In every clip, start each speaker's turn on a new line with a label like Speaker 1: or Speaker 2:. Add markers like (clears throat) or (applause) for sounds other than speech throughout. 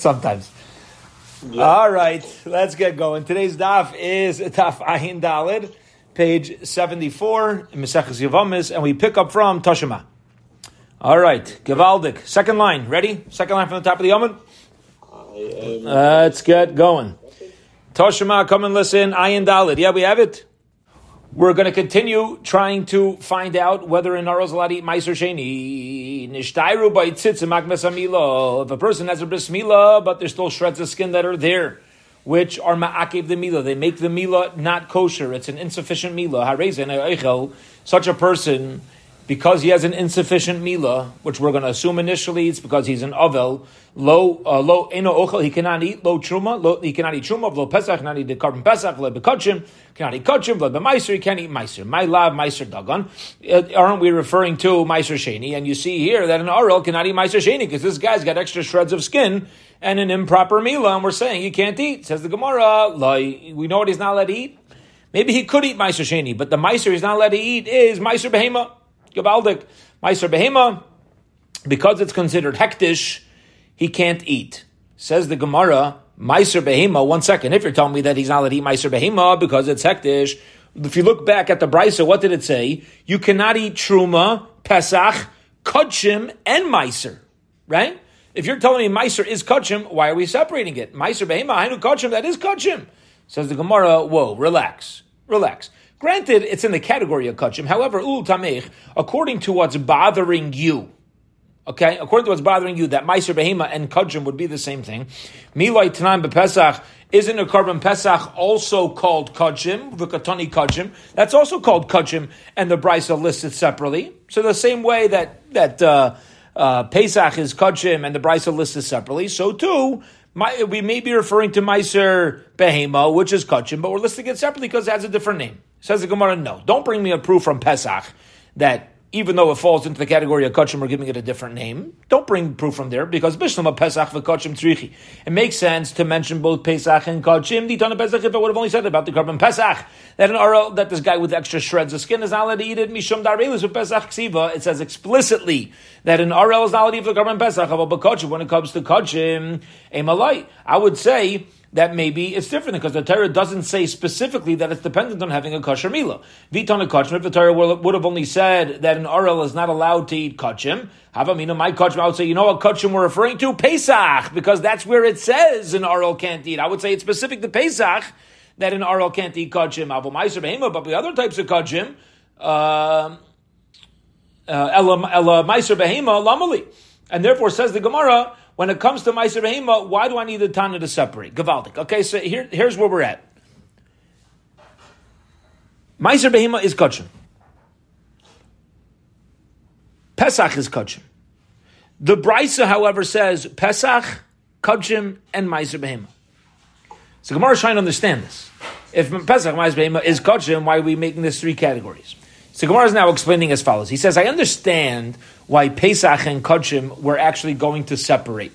Speaker 1: sometimes. Yeah. All right, let's get going. Today's daf is Taf Ahin Dalid, page 74 in Maseches Yavamis, and we pick up from Toshima. All right, Gevaldik. Second line. Ready? Second line from the top of the Yomid. Let's get going. Toshima, come and listen. Ayin Dalid. Yeah, we have it. We're going to continue trying to find out whether in Aros Ladi Meiser Sheni Nishtairu by Mesamila. If a person has a bris mila, but there's still shreds of skin that are there, which are ma'akev the mila, they make the mila not kosher. It's an insufficient mila. Such a person because he has an insufficient mila, which we're going to assume initially, it's because he's an ovel. Low, uh, low, eno ochel, he cannot eat low truma, low, he cannot eat truma, low pesach, cannot eat the korban pesach, low bekachim, cannot eat kachim, low bemeiser, he can't eat meiser. My love, meiser dagon. Uh, aren't we referring to meiser sheni? And you see here that an aral cannot eat meiser sheni because this guy's got extra shreds of skin and an improper mila, and we're saying he can't eat. Says the Gemara, we know what he's not allowed to eat. Maybe he could eat meiser sheni, but the meiser he's not allowed to eat is meiser behema. Gabaldik, Meiser Behema, because it's considered hektish, he can't eat. Says the Gemara, Meiser Behema, one second, if you're telling me that he's not allowed to eat Meiser Behema because it's hektish, if you look back at the Brisa, what did it say? You cannot eat Truma, Pesach, Kudshim, and Meiser, right? If you're telling me Meiser is Kudshim, why are we separating it? Meiser Behema, Hainu Kudshim, that is Kudshim. Says the Gemara, whoa, relax, relax. Granted, it's in the category of kachim. However, ul tamech, according to what's bothering you, okay, according to what's bothering you, that meiser behema and kachim would be the same thing. Milay tanan bepesach isn't a korban pesach also called kachim, v'katani kachim? That's also called kachim, and the brisa lists it separately. So the same way that that uh, uh, Pesach is kachim and the brisa lists it separately, so too my, we may be referring to Meiser Behema, which is Kachim, but we're listing it separately because it has a different name. Says the Gemara, no. Don't bring me a proof from Pesach that even though it falls into the category of kachim, we're giving it a different name. Don't bring proof from there because bishlama pesach v'kachim tzrichi. It makes sense to mention both pesach and kachim. Ditana pesach if I would have only said about the korban pesach that an oral that this guy with extra shreds of skin is not allowed to eat it. Mishum darvelus with pesach ksiva. It says explicitly that an oral is not allowed to eat the korban pesach. But when it comes to kachim, a malai, I would say that maybe it's different because the Torah doesn't say specifically that it's dependent on having a kosher mila. Vitan kachim, if the Torah would have only said that an oral is not allowed to eat kachim, havamina my kachim, I would say, you know what kachim we're referring to? Pesach, because that's where it says an oral can't eat. I would say it's specific to Pesach that an oral can't eat kachim. Avo meiser behema, but the other types of kachim, uh, uh, ella meiser behema lamali. And therefore says the Gemara, when it comes to Meiser Behema, why do I need the Tana to separate? Gavaldik. Okay, so here, here's where we're at. Meiser Behema is Kachim. Pesach is Kachim. The Brisa, however, says Pesach, Kachim, and Meiser Behema. So Gemara is trying to understand this. If Pesach, Meiser Behema is Kachim, why are we making this three categories? So Gemara is now explaining as follows. He says, I understand why Pesach and Kachim were actually going to separate.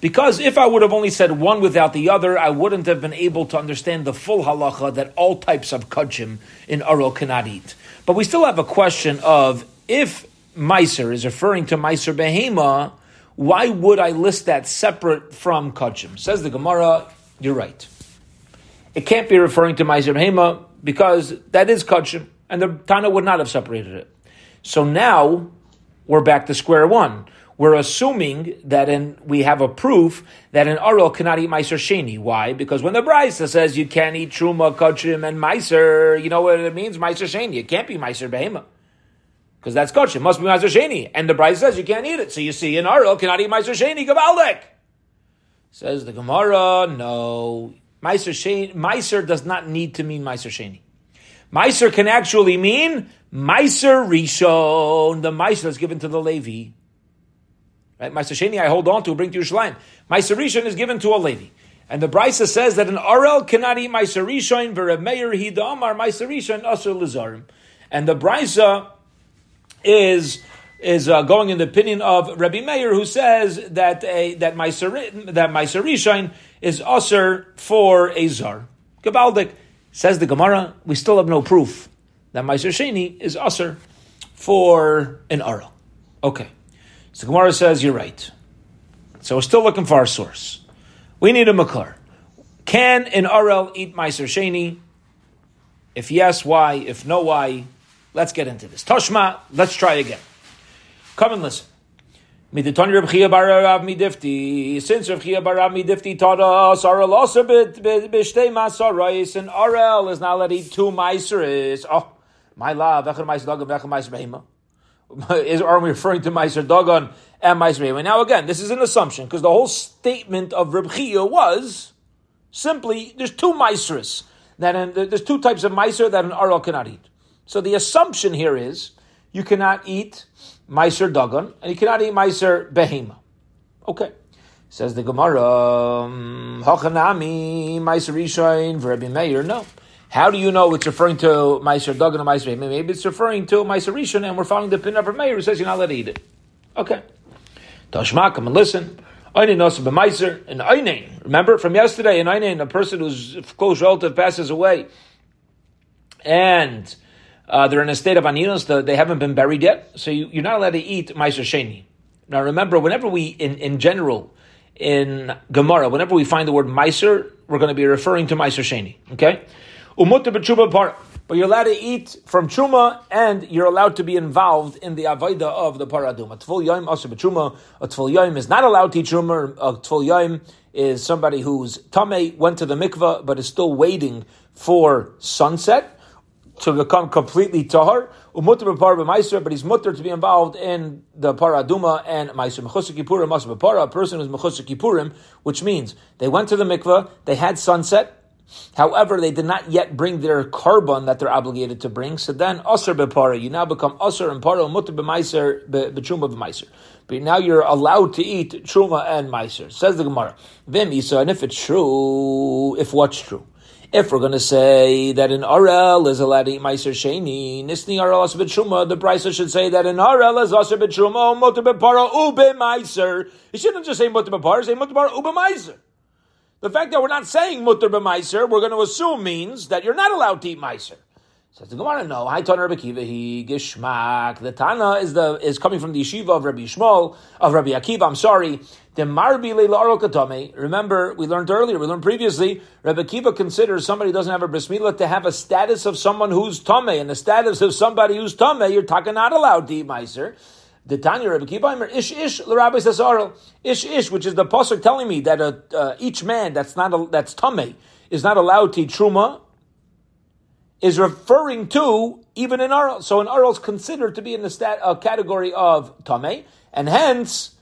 Speaker 1: Because if I would have only said one without the other, I wouldn't have been able to understand the full halacha that all types of kachim in Arul cannot eat. But we still have a question of if Meiser is referring to Meiser Behema, why would I list that separate from kachim? Says the Gemara, you're right. It can't be referring to Meiser Behema because that is kachim and the Tana would not have separated it. So now we're back to square one. We're assuming that in, we have a proof that an Arul cannot eat Meiser Sheni. Why? Because when the Brisa says you can't eat Truma, Kachim, and Meiser, you know what it means? Meiser Sheni. It can't be Meiser Behema. Because that's Kachim. Must be Meiser Sheni. And the Brisa says you can't eat it. So you see, an Arul cannot eat Meiser Sheni. Gavaldek. Says the Gemara, no. Meiser Sheni, Meiser does not need to mean Meiser Sheni. Meiser can actually mean Meiser Rishon, the Meiser that's given to the Levi. Right? Meiser Sheni I hold on to, bring to Yerushalayim. Meiser Rishon is given to a Levi. And the Brisa says that an Arel cannot eat Meiser Rishon, Meir Hida Amar Meiser Rishon Asur Lizarim. And the Brisa is is uh, going in the opinion of Rabbi Meir, who says that a that Meiser that Meiser Rishon is Asur for a Zar. Gabaldik. Says the Gemara, we still have no proof that Meiser Sheni is Aser for an Ara. Okay. So Gemara says, you're right. So we're still looking for our source. We need a makar. Can an RL eat Meiser Sheni? If yes, why? If no, why? Let's get into this. Toshma, let's try again. Come and listen. Miditani Reb Chia bar Rav Midifti. Since Reb Chia bar Rav Midifti taught us Arel also b'shtei masarais, and Arel is not allowed to eat two meiseris. Oh, my love, dagan, v'echad meiser behema. (laughs) Is are we referring to meiser dagan and meiser behema? Now again, this is an assumption because the whole statement of Reb Chia was simply there's two meiseris that in, there's two types of meiser that an Arel cannot eat. So the assumption here is you cannot eat Meiser Dagon, and you cannot eat Meiser Behema. Okay. Says the Gemara, um, Hachanami, Meiser Rishon, Verbi Meir. No. How do you know it's referring to Meiser Dagon or Meiser Behema? Maybe it's referring to Meiser Rishon, and we're following the pin of Meir who says you're not allowed to eat it. Okay. Tashma, come and listen. Einin also b'meiser, and Einin. Remember from yesterday, in Einin, a person whose close relative passes away, and uh, they're in a state of aninus, they haven't been buried yet, so you, are not allowed to eat meiser sheni. Now remember, whenever we, in, in general, in Gemara, whenever we find the word meiser, we're going to be referring to meiser sheni. Okay, Umuta b'tshuba par. but you're allowed to eat from truma, and you're allowed to be involved in the avodah of the paradum. A tful yom also. A tful yom is not allowed to eat truma. A tful yom is somebody who's tame went to the mikvah but is still waiting for sunset to become completely tahar. Umutter b'par b'maiser, but he's mutter to be involved in the paraduma and maiser. Mechusik Kippurim b'para, a person who's mechusik which means they went to the mikveh, they had sunset, However, they did not yet bring their korban that they're obligated to bring. So then, usher bepara, you now become usher and para mutter b'maiser b'truma b'maiser. But now you're allowed to eat truma and maiser. Says the Gemara, vim isa, and if it's true, if what's true? If we're going to say that an RL is allowed to eat Meiser Sheni, Nisni Asa B'Truma, the Brisa should say that an RL is Asa B'Truma, Mutter B'Para, Ube Meiser. You shouldn't just say Mutter B'Para, say Mutter B'Para, Ube Meiser. The fact that we're not saying Mutter B'Meiser, we're going to assume means that you're not allowed to eat Meiser. Says the Gemara, no. Hi, Tana Rabbi Akiva, he gishmak. The Tana is the is coming from the yeshiva of Rabbi Shmuel of Rabbi Akiva. I'm sorry. The marbi katame. Remember, we learned earlier. We learned previously. Rabbi Akiva considers somebody who doesn't have a bris to have a status of someone who's tame, and the status of somebody who's tame, you're talking not allowed to meiser. The Tanya Rabbi Kiva ish ish l'Rabbi Sasarel ish ish, which is the pasuk telling me that a, uh, each man that's not a, that's tame is not allowed to eat truma is referring to even in Arel. So an Arel is considered to be in the stat, uh, category of Tame, and hence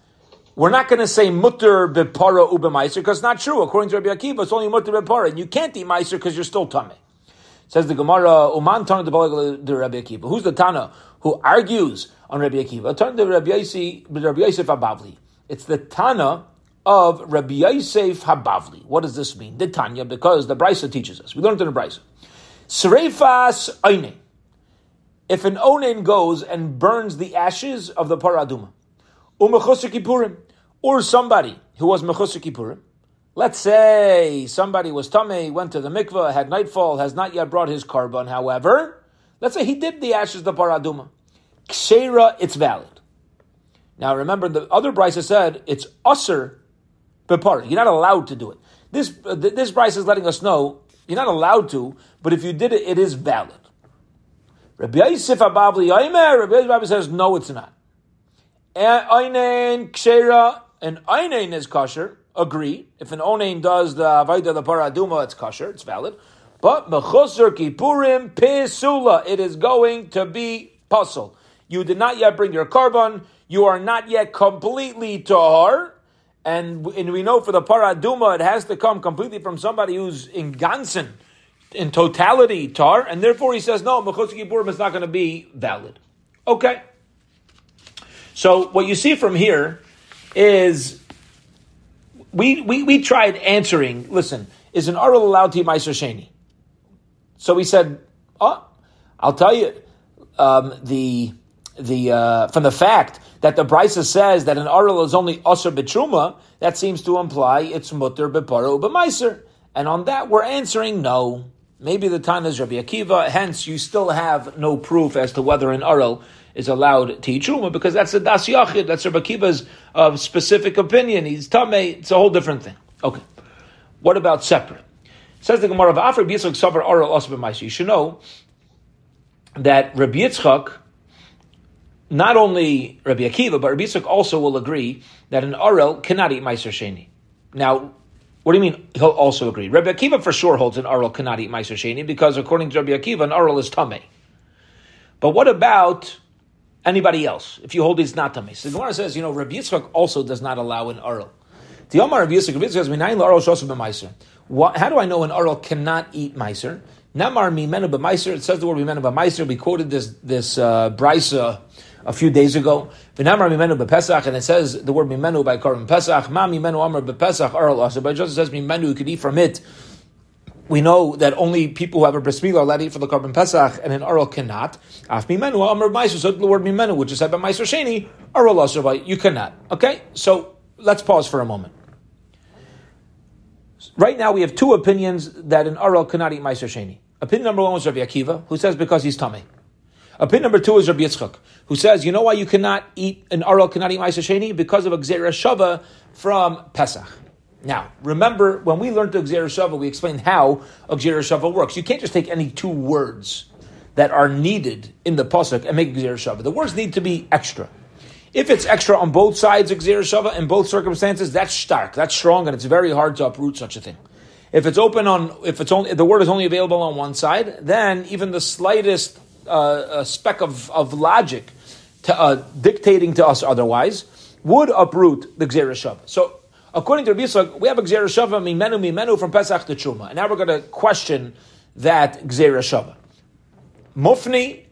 Speaker 1: we're not going to say mutter bepara ubemaiser because it's not true. According to Rabbi Akiva, it's only mutter bepara, and you can't eat meiser because you're still Tame. Says the Gemara, Uman Tana de Rabbi Akiva. Who's the Tana who argues on Rabbi Akiva? Rabbi Yosef, Rabbi Yosef Habavli. It's the Tana of Rabbi Yosef Habavli. What does this mean? The Tanya, because the Brisa teaches us. We learned in the Brisa. Sreifas Oinen. If an Onen goes and burns the ashes of the Paraduma, Umechusik or somebody who was Mechusik Kippurim, let's say somebody was Tameh, went to the mikveh, had nightfall, has not yet brought his korban, however, let's say he did the ashes of the Paraduma. Kshera, it's valid. Now remember, the other Brisa said it's usr bepar. You're not allowed to do it. This uh, this Brisa is letting us know you're not allowed to, but if you did it, it is valid. Rabbi Yosef Habavli Rabbi Yosef says, no, it's not. Einen Kshera, and Einen is kosher, agree. If an Onein does the Avaida the Paraduma, it's kosher, it's valid. But Mechusar Kippurim Pesula, it is going to be puzzle. You did not yet bring your korban, you are not yet completely tahar, and, and we know for the paraduma, it has to come completely from somebody who's in gansen, in totality tar, and therefore he says, no, Mechutz Kippurim is not going to be valid. Okay. So what you see from here is we, we, we tried answering, listen, is an Arul allowed to Meiser Sheni? So we said, oh, I'll tell you, um, the, the, uh, from the fact that the Brisa says that an Arul is only Asr Betruma, that seems to imply it's Mutter Beparo B'maiser. And on that, we're answering no. Maybe the time is Rabbi Akiva, hence you still have no proof as to whether an Arul is allowed to eat truma because that's a das yachid. That's Rabbi Akiva's uh, specific opinion. He's tamei. It's a whole different thing. Okay. What about separate? Says the Gemara of Afra Yitzchak Savar Oral Osba You should know that Rabbi Yitzchak, not only Rabbi Akiva, but Rabbi Yitzchak also will agree that an Arel cannot eat Meiser Sheni. Now, what do you mean he'll also agree? Rabbi Akiva for sure holds an Arel cannot eat Meiser Sheni because according to Rabbi Akiva, an Arel is Tameh. But what about anybody else? If you hold it's not Tameh. So the Gemara says, you know, Rabbi Yitzchak also does not allow an Arel. The Omar Rabbi Yitzchak, Rabbi Yitzchak says, Minayin Arel Shosam Meiser. How do I know an Arel cannot eat Meiser? Namar mimenu b'meiser. It says the word mimenu b'meiser. We quoted this this uh, brisa a few days ago. V'namar mimenu b'pesach, and it says the word mimenu by korban pesach. Ma mimenu amar b'pesach aral asa. But it just says mimenu, you could eat from it. We know that only people who have a bris milah are allowed to eat from the korban pesach, and an aral cannot. Af mimenu amar b'meiser. So the word mimenu, which is said by meiser sheni, aral asa. You cannot. Okay, so let's pause for a moment. Right now, we have two opinions that an aral cannot eat meiser sheni. Opinion number one was Rabbi Akiva, who says because he's tummy. Opinion number two is Rabbi Yitzchak, who says, you know why you cannot eat, an aral cannot eat Sheni? Because of a Gzera Shava from Pesach. Now, remember, when we learned Gzera Shava, we explained how Gzera Shava works. You can't just take any two words that are needed in the Pasuk and make Gzera Shava. The words need to be extra. If it's extra on both sides of Gzera Shava, in both circumstances, that's stark, that's strong, and it's very hard to uproot such a thing. If it's open on, if it's only, if the word is only available on one side, then even the slightest uh, speck of, of logic to, uh, dictating to us otherwise would uproot the Gzera Shav. So, according to Rabbi Yisrael, we have a Gzera Shava, Mimenu, Mimenu, from Pesach to Truma. And now we're going to question that Gzera Shava. Mufni,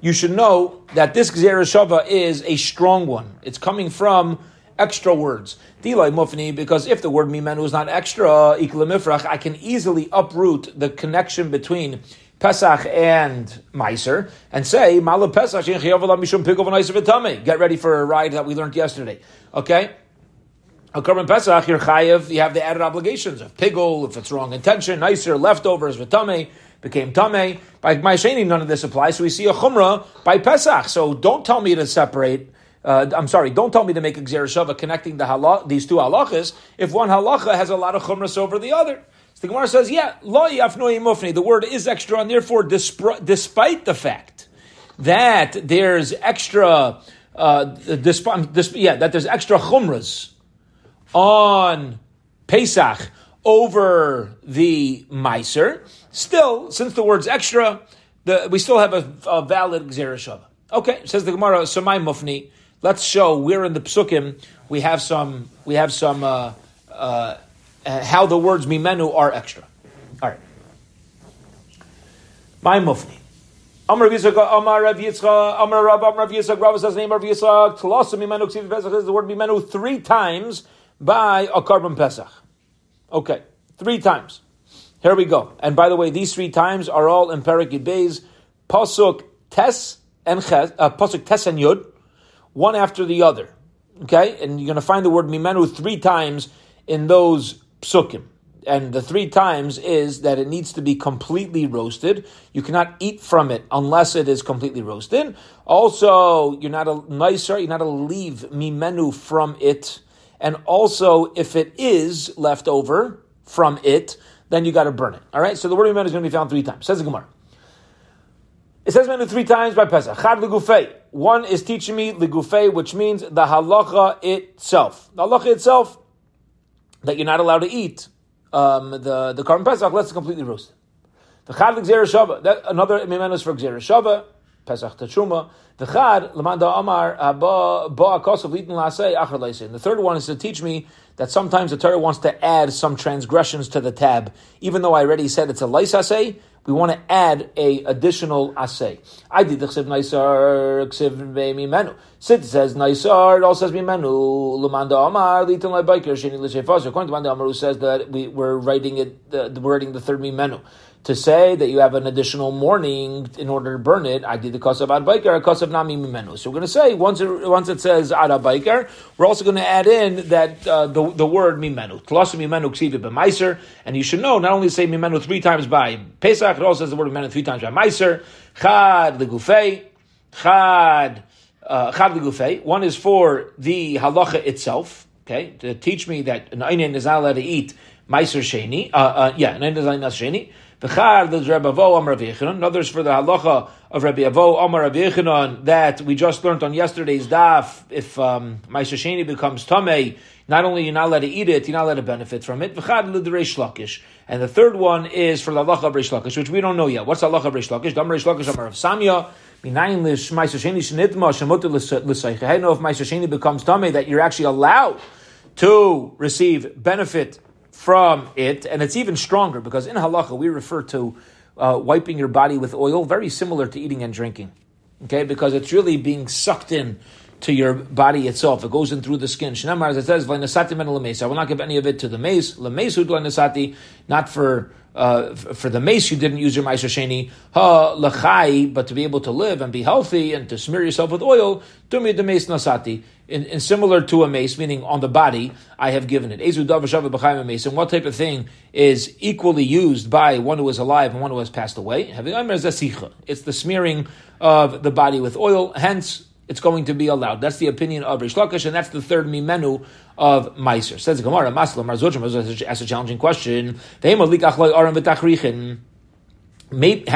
Speaker 1: you should know that this Gzera Shava is a strong one. It's coming from extra words. Dilay mufni, because if the word mimenu is not extra, I can easily uproot the connection between Pesach and Meiser and say, Mala Pesach, get ready for a ride that we learned yesterday. Okay? A korban Pesach, you're you have the added obligations of pigol, if it's wrong intention, nicer, leftovers, v'tameh, became tameh. By Maisheni, none of this applies. So we see a chumrah by Pesach. So don't tell me to separate uh, I'm sorry, don't tell me to make a Gzereshava connecting the halach, these two halachas if one halacha has a lot of chumras over the other. So the Gemara says, yeah, lo yafnoi mufni, the word is extra, and therefore, despite the fact that there's extra, uh, yeah, that there's extra chumras on Pesach over the Meiser, still, since the word's extra, the, we still have a, a valid Gzereshava. Okay, says the Gemara, Samai Mufni. Let's show we're in the psukim we have some we have some uh, uh, how the words mimenu are extra. All right. My mufni. Amar Yitzchak, Amar Rav Yitzchak, Amar Rav, Amar Rav Yitzchak, Rav says the name Rav Yitzchak, Tlosa mimenu, Ksiv Pesach is the word mimenu three times by a korban Pesach. Okay, three times. Here we go. And by the way, these three times are all in Perik Beis, Pasuk Tes and Ches, uh, Pasuk Tes and Yud, one after the other. Okay, and you're going to find the word mimenu three times in those psukim. And the three times is that it needs to be completely roasted. You cannot eat from it unless it is completely roasted. Also, you're not a nicer, you're not to leave mimenu from it. And also, if it is left over from it, then you got to burn it. All right. So the word mimenu is going to be found three times. Says the Gemara. It says menu three times by Pesach. Chad legufei. One is teaching me legufei, which means the halacha itself. The halacha itself that you're not allowed to eat um, the the korban Pesach it's completely roasted. The chad legzera shava. Another mimenus for gzera shava. Pesach tachuma. The chad lamanda amar ba akosav litin lasei achar And the third one is to teach me that sometimes the Torah wants to add some transgressions to the tab, even though I already said it's a leisasei we want to add a additional asay. I did the chsiv naisar chsiv mimenu. Sid says naisar. It also says mimenu. Lamanda amar litan biker sheni l'shefaz. According to Manda Amar, who says that we, we're writing it, the, writing the third mimenu to say that you have an additional morning in order to burn it, I did the cost of ad biker, a cost nami mimenu. So we're going to say once it, once it says ad biker, we're also going to add in that uh, the, the word mimenu. Tlos mimenu ksiva b'meiser, and you should know not only say mimenu three times by Pesach, it also says the word mimenu three times by meiser. Chad legufei, chad uh, one is for the halacha itself, okay, to teach me that an einin is not allowed to eat meiser sheni, uh, uh, yeah, an einin is not allowed sheni. V'char the Rebbe Avo Amar Rabbi Others for the halacha of Rabbi Avo Amar Rabbi that we just learned on yesterday's daf. If um, sheni becomes tamei, not only you're not allowed to eat it, you're not allowed to benefit from it. And the third one is for the halacha of Reish Lakish, which we don't know yet. What's the halacha of Reish Lakish? Dam Reish Lakish Amar of Samya. I know if sheni becomes tummy that you're actually allowed to receive benefit from it, and it's even stronger because in halacha we refer to uh, wiping your body with oil, very similar to eating and drinking. Okay, because it's really being sucked in to your body itself. It goes in through the skin. Shinamar, as it says, I will not give any of it to the mace. Lemesud not for uh, for the mace, you didn't use your meiser sheni ha lachai, but to be able to live and be healthy and to smear yourself with oil, tumi the mace nasati. In, in, similar to a mace, meaning on the body, I have given it. Ezu dav mace. And what type of thing is equally used by one who is alive and one who has passed away? It's the smearing of the body with oil. Hence, it's going to be allowed. That's the opinion of Reish Lakish, and that's the third mimenu of Meiser. Says the Gemara, Masla Marzochim asks a challenging question. How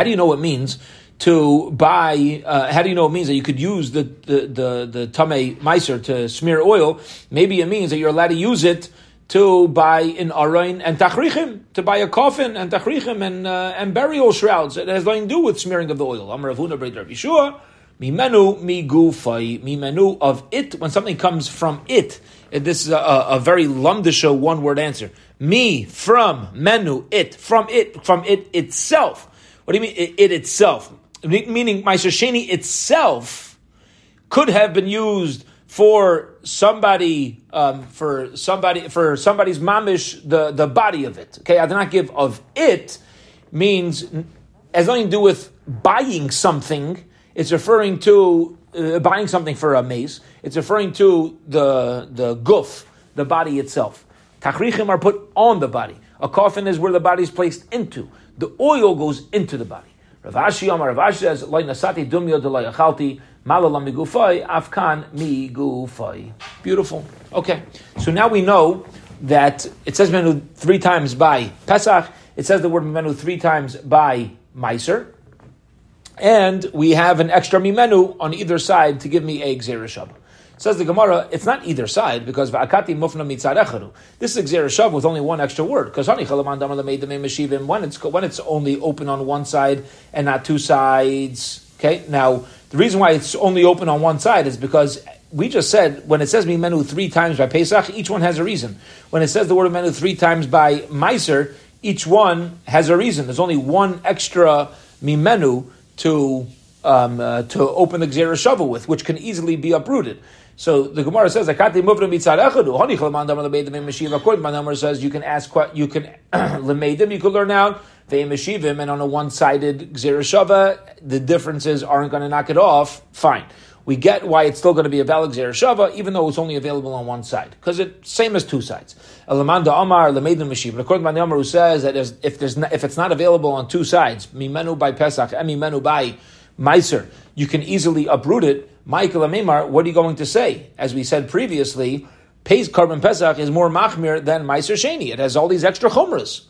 Speaker 1: do you know what it means to buy? Uh, how do you know it means that you could use the the the, the tame meiser to smear oil? Maybe it means that you're allowed to use it to buy an arain and tachrichim, to buy a coffin and tachrichim and uh, and burial shrouds. It has nothing to do with smearing of the oil. Amar Avuna Breder Yeshua. Mimenu migufai. Mimenu of it, when something comes from it. This is a, a very lumdisha one word answer. Me, from, menu, it, from it, from it itself. What do you mean, it, it itself? Meaning, my Sheni itself could have been used for somebody, um, for somebody, for somebody's mamish, the, the body of it. Okay, I do not give of it means has nothing to do with buying something it's referring to uh, buying something for a mace. It's referring to the the guf, the body itself. Tachrichim are put on the body. A coffin is where the body is placed into. The oil goes into the body. Rav Ashi Amar Rav Ashi says, "Loy nasati dumyo delay achalti malalam migufay afkan migufay." Beautiful. Okay, so now we know that it says menu three times by Pesach. It says the word menu three times by Meiser and we have an extra mimenu on either side to give me a gzerah Says the Gemara, it's not either side because va'akati mufna mitzarecharu. This is gzerah with only one extra word because hani chalaman damala made the mashivim when it's when it's only open on one side and not two sides. Okay, now the reason why it's only open on one side is because we just said when it says mimenu three times by Pesach, each one has a reason. When it says the word of menu three times by Meiser, each one has a reason. There's only one extra mimenu to um, uh, to open the Gzera shovel with, which can easily be uprooted. So the Gemara says, "Akati muvra mitzad echadu." Honi chalaman damar lebeidim in Mashiva. According to my number, says you can ask, you can (clears throat) lemeidim, you can learn out ve'im meshivim, and on a one-sided shava, the differences aren't going to knock it off. Fine. We get why it's still going to be a valid shava, even though it's only available on one side, because it's same as two sides. Elamanda Amar lemeidim Mashiva. According to who says that if there's if it's not available on two sides, mimenu by Pesach and mimenu by Meiser, you can easily uproot it. Michael Amimar, what are you going to say? As we said previously, Pays Korban Pesach is more machmir than Meiser Sheni. It has all these extra chumras,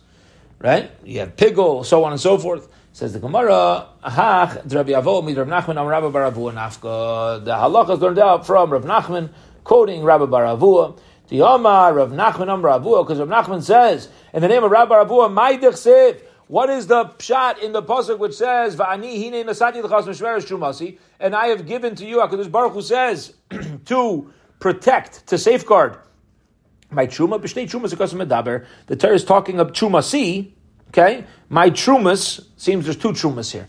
Speaker 1: right? You have pigel, so on and so forth. Says the Gemara, Ahach, Rabbi Avo, Mid Rav Nachman, Am Rabbi Baravua Nafka. The halachas learned out from Rav Nachman, quoting Rabbi Baravua. The Omar, Rav Nachman, Am Baravua, because Rav Nachman says, in the name of Rabbi Baravua, Maidich Siv, what is the pshat in the pasuk which says "Va'ani hine nasati l'chas mishmeres trumasi," and I have given to you, Hakadosh Baruch Hu says, (clears throat) to protect, to safeguard my truma. B'shnei trumas akasim medaber. The Torah is talking of trumasi. Okay, my trumas seems there's two trumas here.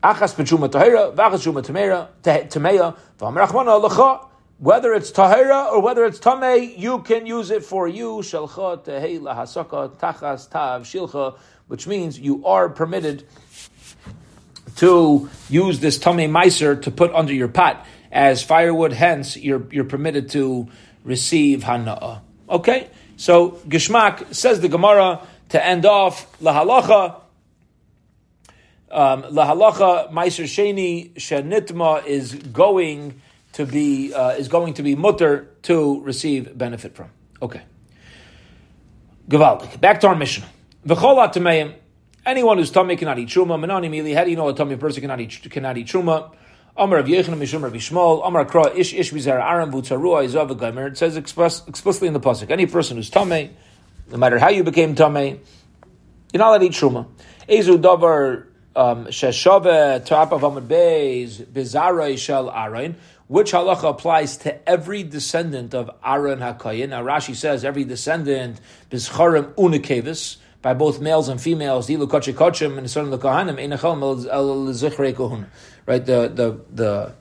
Speaker 1: Achas b'truma tahira, v'achas truma tamera, tameya, v'amrachmana lecha. Whether it's tahira or whether it's tamei, you can use it for you. Shalcha tehei lahasaka tachas tav shilcha which means you are permitted to use this tummy miser to put under your pot as firewood. Hence, you're you're permitted to receive hana'ah. Okay, so Gishmak says the Gemara to end off lahalacha. Um, lahalacha meiser sheni shenitma is going to be uh, is going to be mutter to receive benefit from. Okay. Gavaldik. Back to our mission. V'chol Anyone who's tummy cannot eat truma. Menani mili. How do you know a tummy person cannot eat cannot eat truma? Amar of Yechon Mishum Rabbi Shmuel. Amar Kra Ish Ish Bizar Aram Vutzarua Izav Gaimer. It says explicitly in the pasuk. Any person who's tummy, no matter how you became tummy, you're not allowed to eat truma. Ezu Davar um, Sheshove Top of Amad Beis Shel Arain. Which halacha applies to every descendant of Aaron Hakayin? Now Rashi says every descendant Bizcharim Unikevis by both males and females, dilu kochim and son of the kohanim einachel. Right, the the the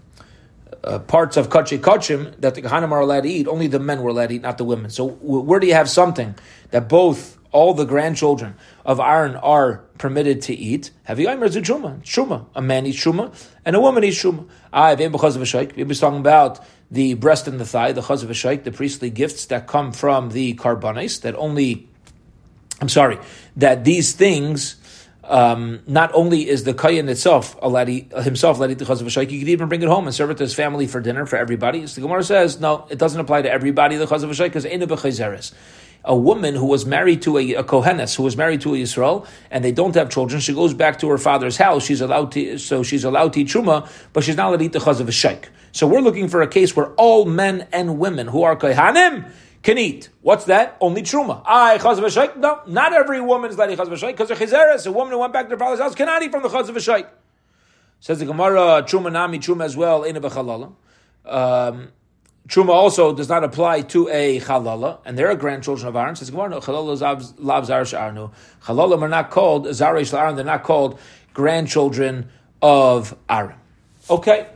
Speaker 1: uh, parts of koche kochim that the kohanim are allowed to eat, only the men were allowed to eat, not the women. So where do you have something that both all the grandchildren of Aaron are permitted to eat. Have you Aimer Truma? Truma. A man eats Truma, and a woman eats Truma. I because of a shaykh. Been talking about the breast and the thigh, the chaz of a shaykh, the priestly gifts that come from the karbanis that only I'm sorry, that these things, um, not only is the kayan itself allowed himself allowed to chaz of he could even bring it home and serve it to his family for dinner for everybody. So the Gemara says, no, it doesn't apply to everybody, the chaz of because ain't a woman who was married to a, a Kohenes, who was married to a Yisrael, and they don't have children, she goes back to her father's house. She's allowed to, so she's allowed to eat but she's not allowed to eat the chaz. So we're looking for a case where all men and women who are kohanim can eat. What's that? Only truma. I chaz sheikh? No, not every woman is letting chaz sheikh because a chizeres, a woman who went back to her father's house, cannot eat from the chaz sheikh. Says the Gemara, truma nami truma as well, in a bechalala. Um, truma also does not apply to a chalala, and they're grandchildren of Aaron. Says Gemara, chalala lav zarish arnu. Chalalim are not called zarish Aaron. They're not called grandchildren of Aaron. Okay.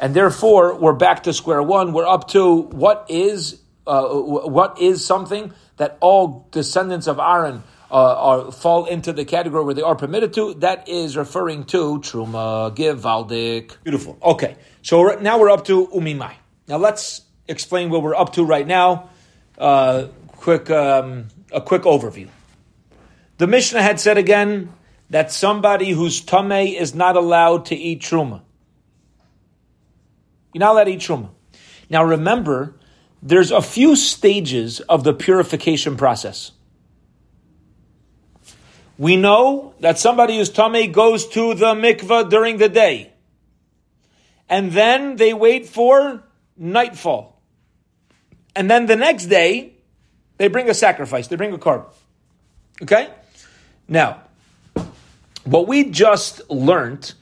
Speaker 1: And therefore, we're back to square one. We're up to what is uh, what is something that all descendants of Aaron uh, are, fall into the category where they are permitted to. That is referring to Truma, Givaldik. Beautiful. Okay, so now we're up to Umimai. Now let's explain what we're up to right now. Uh, quick, um, a quick overview. The Mishnah had said again that somebody whose tame is not allowed to eat truma. You're not allowed to eat truma. Now remember there's a few stages of the purification process. We know that somebody who's tummy goes to the mikvah during the day. And then they wait for nightfall. And then the next day, they bring a sacrifice, they bring a carb. Okay? Now, what we just learned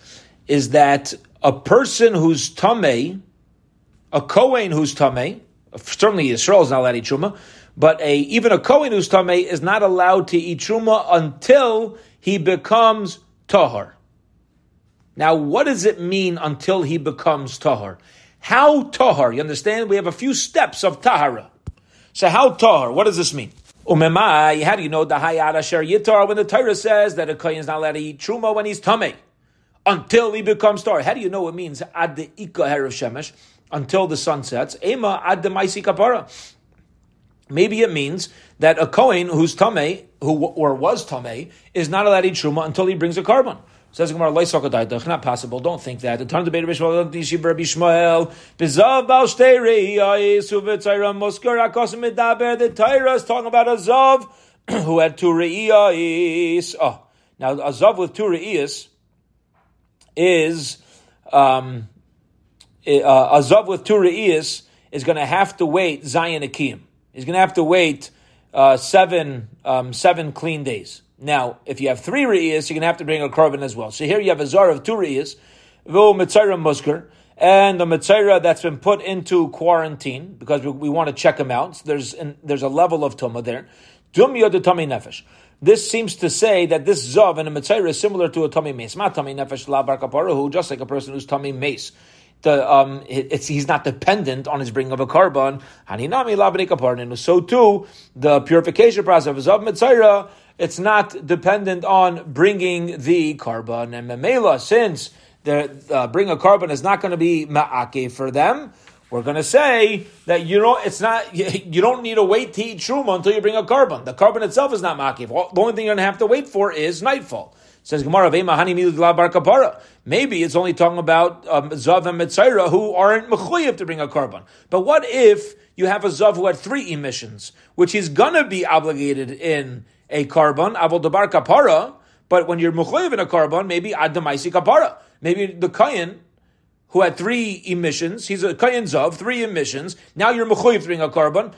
Speaker 1: is that a person who's tame, a Kohen who's tame, certainly Israel is not allowed to eat truma, but a even a Kohen who's tamei is not allowed to eat truma until he becomes tahar. Now, what does it mean until he becomes tahar? How tahar? You understand? We have a few steps of tahara. So how tahar? What does this mean? Umemai, how do you know the hayat asher yitar when the Torah says that a kohen is not allowed to eat truma when he's tamei until he becomes tahar? How do you know it means ad the ika of shemesh? Until the sun sets. Ema ad kapara. Maybe it means that a Kohen who's tame, who or was tame, is not allowed to eat truma until he brings a korban. Says Gemara, not possible. Don't think that. The turn debate Rabbi Shmuel, Bizav Bal Shtei Reiyais, Uvetzayra Muskar. The Torah is talking about a Zav (clears throat) who had two Reiyais. Oh, now a Zav with two Reiyais is um, uh, Azav with two Re'iyas is going to have to wait Zion Akim. He's going to have to wait uh, seven um, seven clean days. Now, if you have three Re'iyas, you're going to have to bring a korban as well. So here you have a Zar of two Re'iyas, Vo Mitzayra Musker, and the Mitzayra that's been put into quarantine because we, we want to check him out. So there's, an, there's a level of Tumah there. Dum Yod Nefesh. This seems to say that this Zav and a Mitzayra is similar to a tummy mace. Ma tummy nefesh la bar just like a person who's tummy mace the, um, he's not dependent on his bringing of a labnik So too, the purification process of Mitzayra, it's not dependent on bringing the korban And Memela, since the uh, bring a korban is not going to be ma'ake for them, we're going to say that you know it's not (laughs) you don't need to wait to eat truma until you bring a korban. The korban itself is not makiv. The only thing you're going to have to wait for is nightfall. Says Gemara, maybe it's only talking about um, Zav and Mitzayra who aren't mechuyev to bring a korban. But what if you have a Zav who had three emissions, which is gonna be obligated in a korban, avol dabar kapara, but when you're mechuyev in a korban, maybe adamaisi kapara. Maybe the kayan who had three emissions, he's a kayan zav, three emissions. Now you're mechuyev to bring a korban.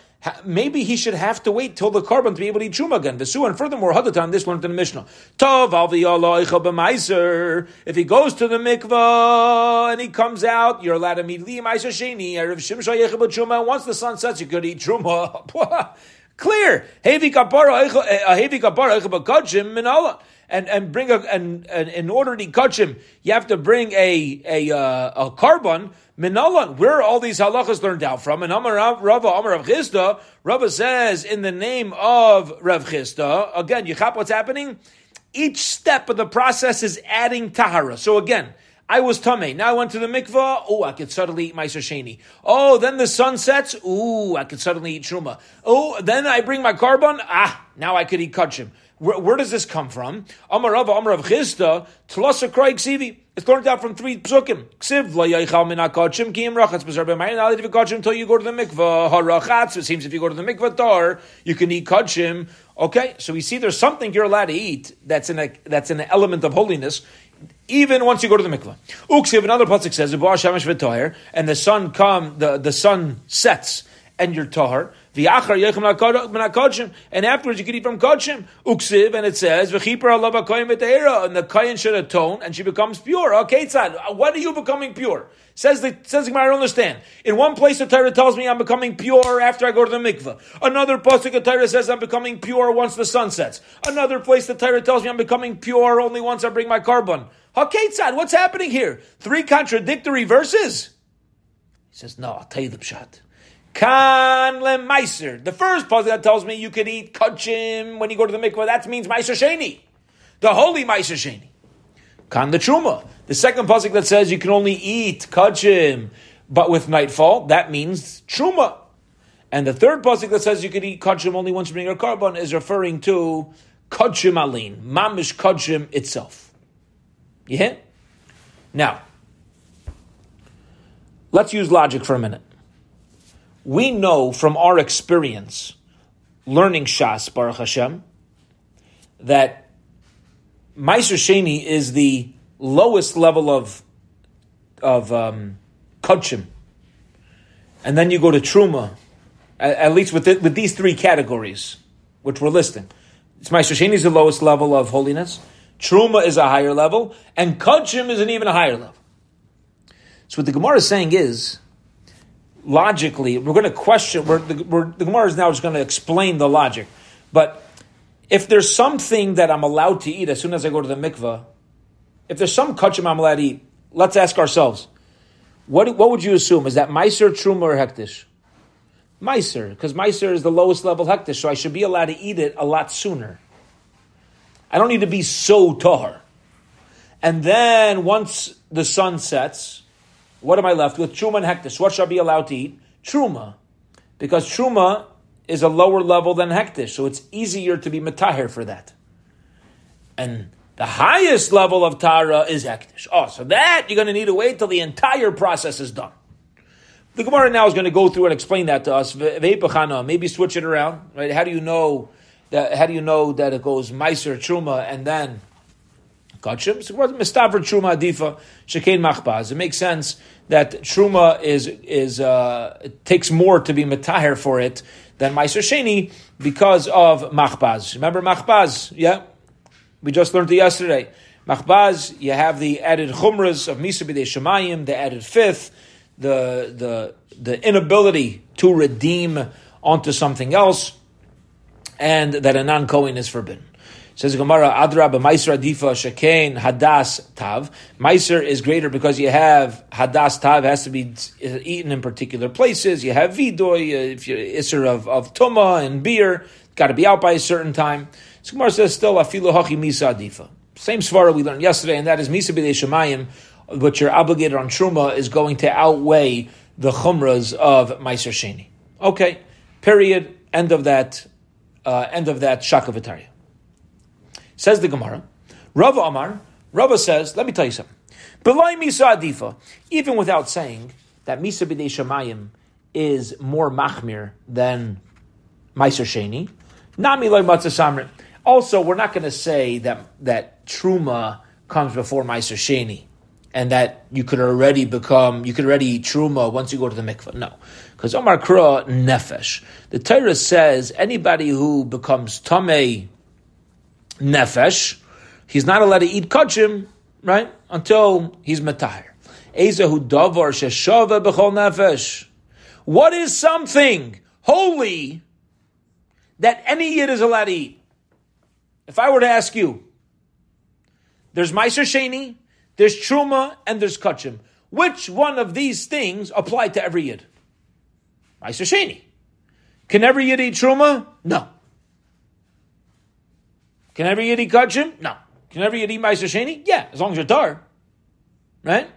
Speaker 1: maybe he should have to wait till the korban to be able to eat truma again. Vesu, and furthermore, Hadatan, this learned in the Mishnah. Tov If he goes to the mikvah and he comes out, you're allowed to meet li meiser sheni. Erev shimsha yechab truma. Once the sun sets, you could eat truma. (laughs) Clear. Echab minala and and bring a and, and in order to catch him, you have to bring a a uh, a korban Minalan, where are all these halachas learned out from? And Amar Rava, Amar Rav Chisda, Rava says in the name of Rav Chisda, again, you what's happening? Each step of the process is adding tahara. So again, I was tame. Now I went to the mikvah. Oh, I could suddenly eat my sasheni. Oh, then the sun sets. Ooh, I could suddenly eat truma. Oh, then I bring my korban. Ah, now I could eat kachim. Where, where, does this come from? Amar Rava, Amar Rav Chisda, Tlasa Kroy Ksivi. It's learned out from three psukim. Ksiv la yaichal min hakachim ki im rachatz b'zar b'mayin alid v'kachim until you go to the mikvah. Harachatz, it seems if you go to the mikvah tar, you can eat kachim. Okay, so we see there's something you're allowed to eat that's in a, that's an element of holiness even once you go to the mikvah. Uksiv, another pasuk says, and the sun come, the, the sun sets, and you're tahar. And afterwards you can eat from kodshim. Uksiv, and it says, and the kohen should atone, and she becomes pure. Okay, tzad, what are you becoming pure? Says the says I don't understand. In one place, the Torah tells me I'm becoming pure after I go to the mikveh. Another pasuk, the Torah says I'm becoming pure once the sun sets. Another place, the Torah tells me I'm becoming pure only once I bring my korban. Haketzad, what's happening here? Three contradictory verses. He says, No, I'll tell you the pshat. Kan meiser. The first pasuk that tells me you can eat kachim when you go to the mikvah, that means meiser sheni, the holy meiser sheni. Kan the truma. The second pasuk that says you can only eat kachim, but with nightfall, that means truma. And the third pasuk that says you can eat kachim only once you bring your korban is referring to kachim alin, mamish kachim itself. Yeah. Now, let's use logic for a minute we know from our experience learning Shas, Baruch Hashem, that Meiser Sheni is the lowest level of of um, Kudshim. And then you go to Truma, at, at least with, the, with these three categories, which we're listing. It's Meiser Sheni is the lowest level of holiness, Truma is a higher level, and Kudshim is an even higher level. So what the Gemara is saying is, logically, we're going to question, we're, the, we're, the Gemara is now just going to explain the logic. But if there's something that I'm allowed to eat as soon as I go to the mikveh, if there's some kachim I'm allowed to eat, let's ask ourselves, what, what would you assume? Is that Meiser, Truma, or Hektish? Meiser, because Meiser is the lowest level Hektish, so I should be allowed to eat it a lot sooner. I don't need to be so tahar. And then once the sun sets, what am I left with? Truma and hektish. What shall I be allowed to eat? Truma. Because truma is a lower level than hektish, so it's easier to be metahir for that. And the highest level of tara is hektish. Oh, so that you're going to need to wait till the entire process is done. The Gemara now is going to go through and explain that to us. Maybe switch it around. Right? How do you know that? How do you know that it goes meiser truma and then kachim? So mistaver truma adifa shekain machbaz. It makes sense that truma is is uh, takes more to be metaher for it than meiser sheni because of machbaz. Remember machbaz? Yeah, we just learned it yesterday. Machbaz, you have the added chumras of misa b'dei shemayim, the added fifth, the the the inability to redeem onto something else, and that a non kohen is forbidden. Says Gemara, Adra Meiser Adifa Shekain Hadas Tav. Meiser is greater because you have Hadas Tav has to be eaten in particular places. You have Vidoy, if you Isser of, of Tuma and beer, got to be out by a certain time. So Gemara says still Afilu Hachi Misa Adifa. Same svara we learned yesterday, and that is Misa B'dei Shemayim, which you're obligated on Truma, is going to outweigh the chumras of Meiser Sheni. Okay, period. End of that. Uh, end of that shakavitaria. Says the Gemara. Rava Amar. Rava says, let me tell you something. Misa adifa. Even without saying that misa b'dei shamayim is more machmir than Meiser Sheni. Nami loy matzah Also, we're not going to say that that truma comes before Meiser Sheni, and that you could already become, you could already truma once you go to the mikvah. No, because Omar Kra nefesh. The Torah says anybody who becomes tamei nefesh, he's not allowed to eat kachim, right, until he's matahir. Ezahu davar sheshava b'chol nefesh. What is something holy that any yid is allowed to eat? If I were to ask you, there's Meiser Sheni, there's Truma, and there's Kachim. Which one of these things apply to every Yid? Sheni. Can every Yid eat Truma? No. Can every Yid eat Kachim? No. Can every Yid eat Sheni? Yeah, as long as you're tar. Right?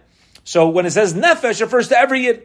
Speaker 1: So when it says Nefesh, it refers to every Yid.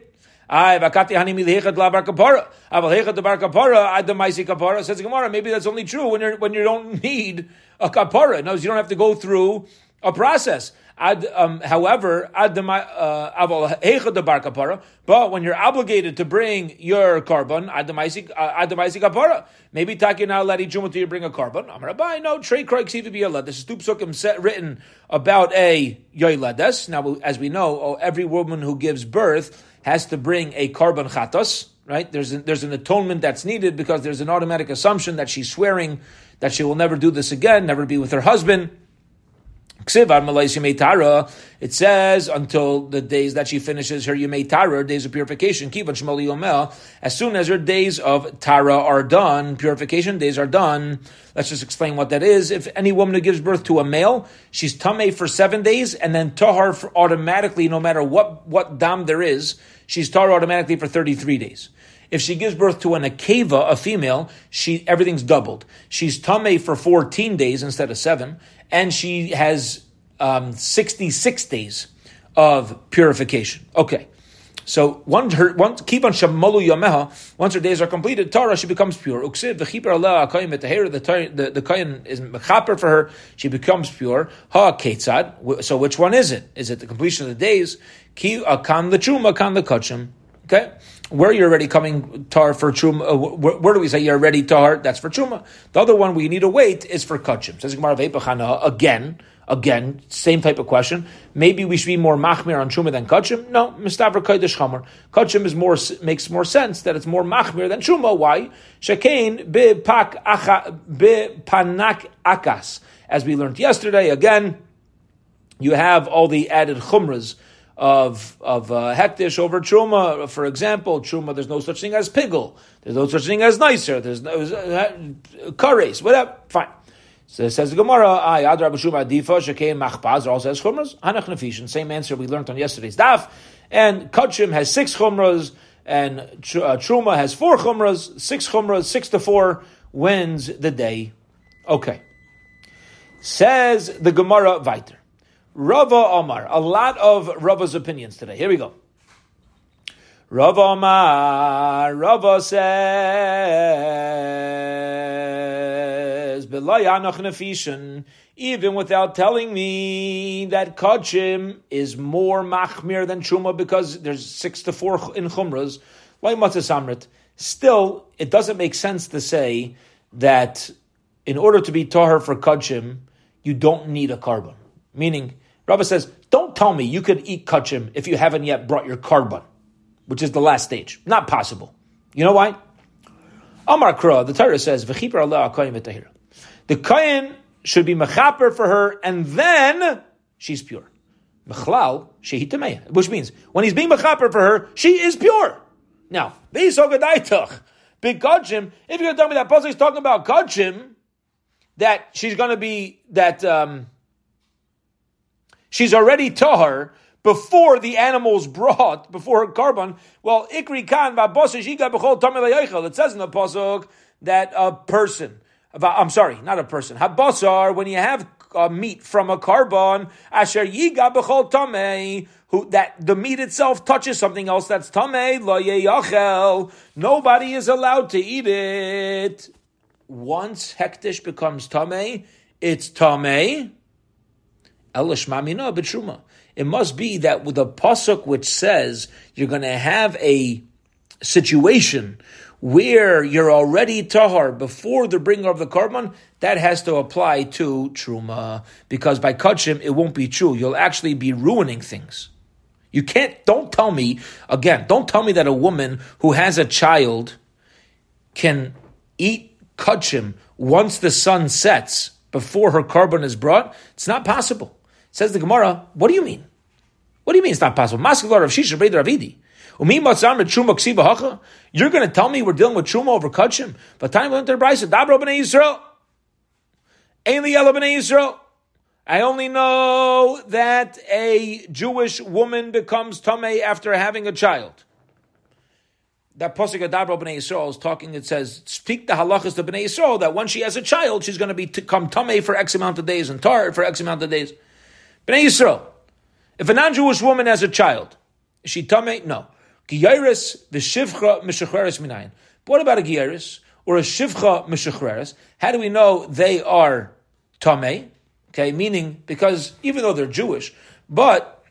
Speaker 1: Bar kapara. Kapara, ad maisi kapara. Says Gemara, maybe that's only true when you when you don't (laughs) need a kapara. No, you don't have to go through a process. Ad, um, however, ad kapara. But when you're obligated to bring your korban, uh. Maybe taki now let juma to you bring a korban. Amar abai no trey kroik even be a This is two psukim written about a yoyledes. Now, as we know, oh, every woman who gives birth has to bring a korban chatos, right? There's, there's an atonement that's needed because there's an automatic assumption that she's swearing that she will never do this again, never be with her husband. It says until the days that she finishes her Yemei Tara, days of purification. As soon as her days of Tara are done, purification days are done. Let's just explain what that is. If any woman who gives birth to a male, she's Tameh for seven days and then Tahar automatically, no matter what, what dam there is, she's Tahar automatically for 33 days. If she gives birth to an akeva, a female, she everything's doubled. She's tame for 14 days instead of seven, and she has um, 66 days of purification. Okay. So once her keep on shamalu yameha, once her days are completed, Torah she becomes pure. Uksiv akayim the the the kayin is mechaper for her. She becomes pure. Ha ketzad. So which one is it? Is it the completion of the days? Ki akan the truma, akan the kachim. Okay, where you're already coming tar for truma. Uh, where, where, do we say you're ready tar? That's for truma. The other one we need to wait is for kachim. Says Gemara again. Again, same type of question. Maybe we should be more machmir on truma than kachim. No, mistavra kodesh chamer. Kachim is more makes more sense that it's more machmir than truma. Why? Shekain be pak acha be panak akas. As we learned yesterday, again, you have all the added chumras of of uh, hektish over truma. For example, truma. There's no such thing as pigel. There's no such thing as nicer. There's no uh, kares. Whatever. Fine. So says the Gemara, "I adra b'shuma adifa shekein machpaz." Also has chumras. Hanach nefishin. Same answer we learned on yesterday's daf. And kachim has six chumras, and uh, truma has four chumras. Six chumras, six to four wins the day. Okay. Says the Gemara weiter. Rava Omar, a lot of Rava's opinions today. Here we go. Rava Omar, Rava says, even without telling me that Kachim is more machmir than Truma because there's six to four in Chumras, like Matzah still, it doesn't make sense to say that in order to be Tahar for Kachim, you don't need a korban. Meaning, Rabbi says, don't tell me you could eat kachim if you haven't yet brought your korban, which is the last stage. Not possible. You know why? Amar Kra, the Torah says, V'chipar Allah akayim The kayin should be mechaper for her, and then she's pure. Mechlal shehi which means when he's being mechaper for her, she is pure. Now, big kachim. If you're going to tell me that Pasuk is talking about kachim, that she's going to be that um, she's already tahar before the animal's brought, before her korban. Well, ikri kan It says in the pasuk that a person, I'm sorry, not a person, habasar, when you have uh, meat from a korban, asher yiga b'chol tamei, who that the meat itself touches something else that's tamei lo yeyachel. Nobody is allowed to eat it. Once hektish becomes tamei, it's tamei. It must be that with a pasuk which says you're going to have a situation where you're already tahar before the bringer of the korban, that has to apply to truma because by kachim it won't be true. You'll actually be ruining things. You can't. Don't tell me again. Don't tell me that a woman who has a child can eat kachim once the sun sets before her korban is brought. It's not possible. Says the Gemara. What do you mean? What do you mean it's not possible? Maskal of Shisha Breder Avidi. You're going to tell me we're dealing with truma over kachim? But time went to the brisa. Dabro b'nei Yisrael. Yellow b'nei Yisrael. I only know that a Jewish woman becomes tamei after having a child. That pasuk Dabro b'nei Yisrael is talking. It says, "Speak the halachas to b'nei Yisrael that once she has a child, she's going to be come tamei for X amount of days and tar for X amount of days." B'nei Yisrael. If a non-Jewish woman has a child, is she tamei? No. Giyaris v'shivcha mishacheres minayin. What about a giyaris or a shivcha mishacheres? How do we know they are tamei? Okay, meaning because even though they're Jewish, but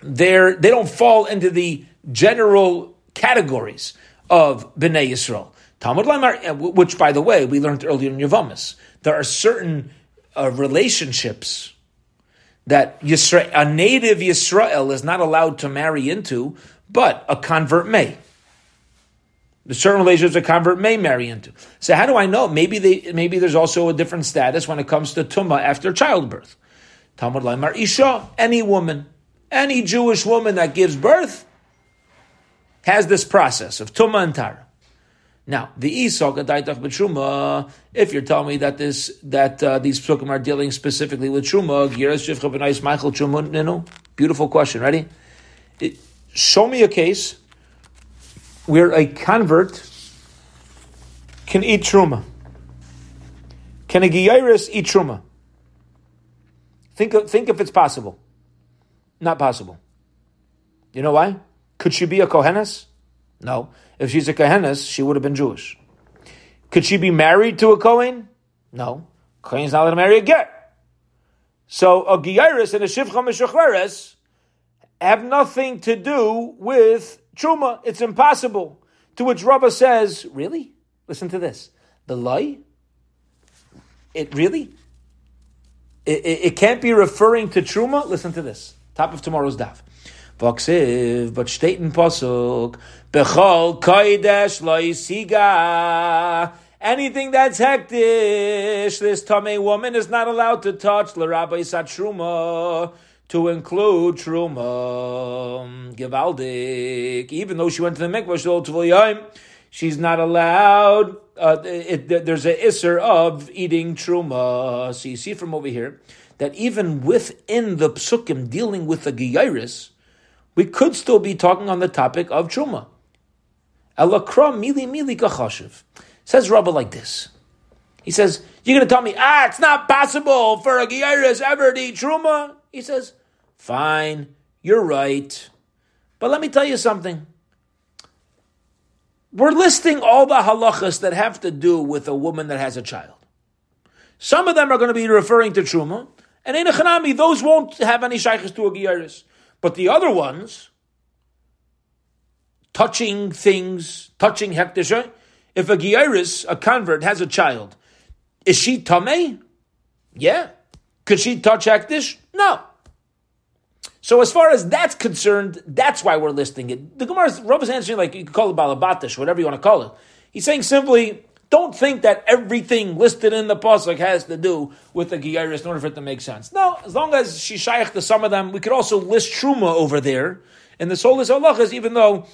Speaker 1: they're they don't fall into the general categories of bnei Yisrael. Talmud Lamar, which by the way we learned earlier in Yavamis, there are certain uh, relationships that Yisrael, a native Yisrael is not allowed to marry into but a convert may. The certain relationships a convert may marry into. So how do I know? Maybe they, maybe there's also a different status when it comes to tumah after childbirth. Talmud Laimar Isha, any woman, any Jewish woman that gives birth has this process of tumah and tara. Now, the Isok Adaitach B'Truma, if you're telling me that this that uh, these psukim are dealing specifically with Truma, Michael Truma, beautiful question. Ready? It, show me a case where a convert can eat truma. Can a giyaris eat truma? Think, think if it's possible. Not possible. You know why? Could she be a Kohenes? No. If she's a Kohenes, she would have been Jewish. Could she be married to a Kohen? No. Kohen's not allowed to marry a get. So a Giyaris and a Shivcha have nothing to do with truma. It's impossible. To which Rabbah says, really? Listen to this. The lie? It really? It, it, it, can't be referring to truma? Listen to this. Top of tomorrow's daf. Vaksiv, but steht in Pasuk, Bechol koidesh loisiga. Anything that's hektish, this tame woman is not allowed to touch l'rabbi satruma to include Truma, Givaldik, even though she went to the mikvah, she's not allowed, uh, it, it, there's an isser of eating Truma. So you see from over here that even within the psukim dealing with the Giyaris, we could still be talking on the topic of Truma. Elakra mili mili kachashiv. Says Rabbah like this. He says, You're going to tell me, ah, it's not possible for a Giyaris ever to eat Truma? He says, Fine, you're right. But let me tell you something. We're listing all the halachas that have to do with a woman that has a child. Some of them are going to be referring to Truma, and in a Chanami, those won't have any shaykhs to a Giyaris. But the other ones, touching things, touching hektish, eh? if a Giyaris, a convert, has a child, is she Tameh? Yeah. Could she touch hektish? No. So as far as that's concerned, that's why we're listing it. The Gemara's Rav is answering like you could call it balabatish, whatever you want to call it. He's saying simply, don't think that everything listed in the pasuk has to do with the giyaris in order for it to make sense. No, as long as she shaykh to some of them, we could also list truma over there And the soul is halachas, even though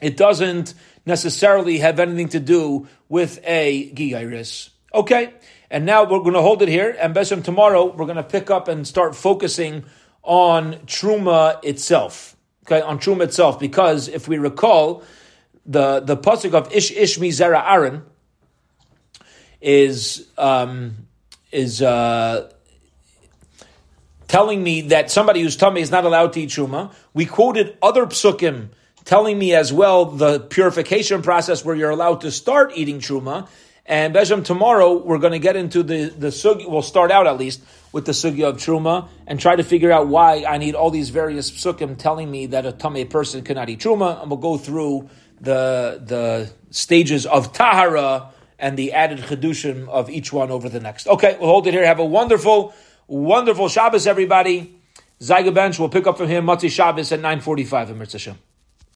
Speaker 1: it doesn't necessarily have anything to do with a giyaris. Okay, and now we're going to hold it here, and Beshem tomorrow we're going to pick up and start focusing on truma itself. Okay, on truma itself, because if we recall, the the pasuk of Ish Ish Zera Aaron is um, is uh, telling me that somebody who's tummy is not allowed to eat truma. We quoted other psukim telling me as well the purification process where you're allowed to start eating truma. And Besham, tomorrow we're going to get into the the sugi. We'll start out at least with the sugya of truma and try to figure out why I need all these various psukim telling me that a tummy person cannot eat truma. And we'll go through the the stages of tahara and the added chedushim of each one over the next. Okay, we'll hold it here. Have a wonderful, wonderful Shabbos, everybody. Zyga Bench, we'll pick up from him Matzi Shabbos at 9.45 in Mitzvah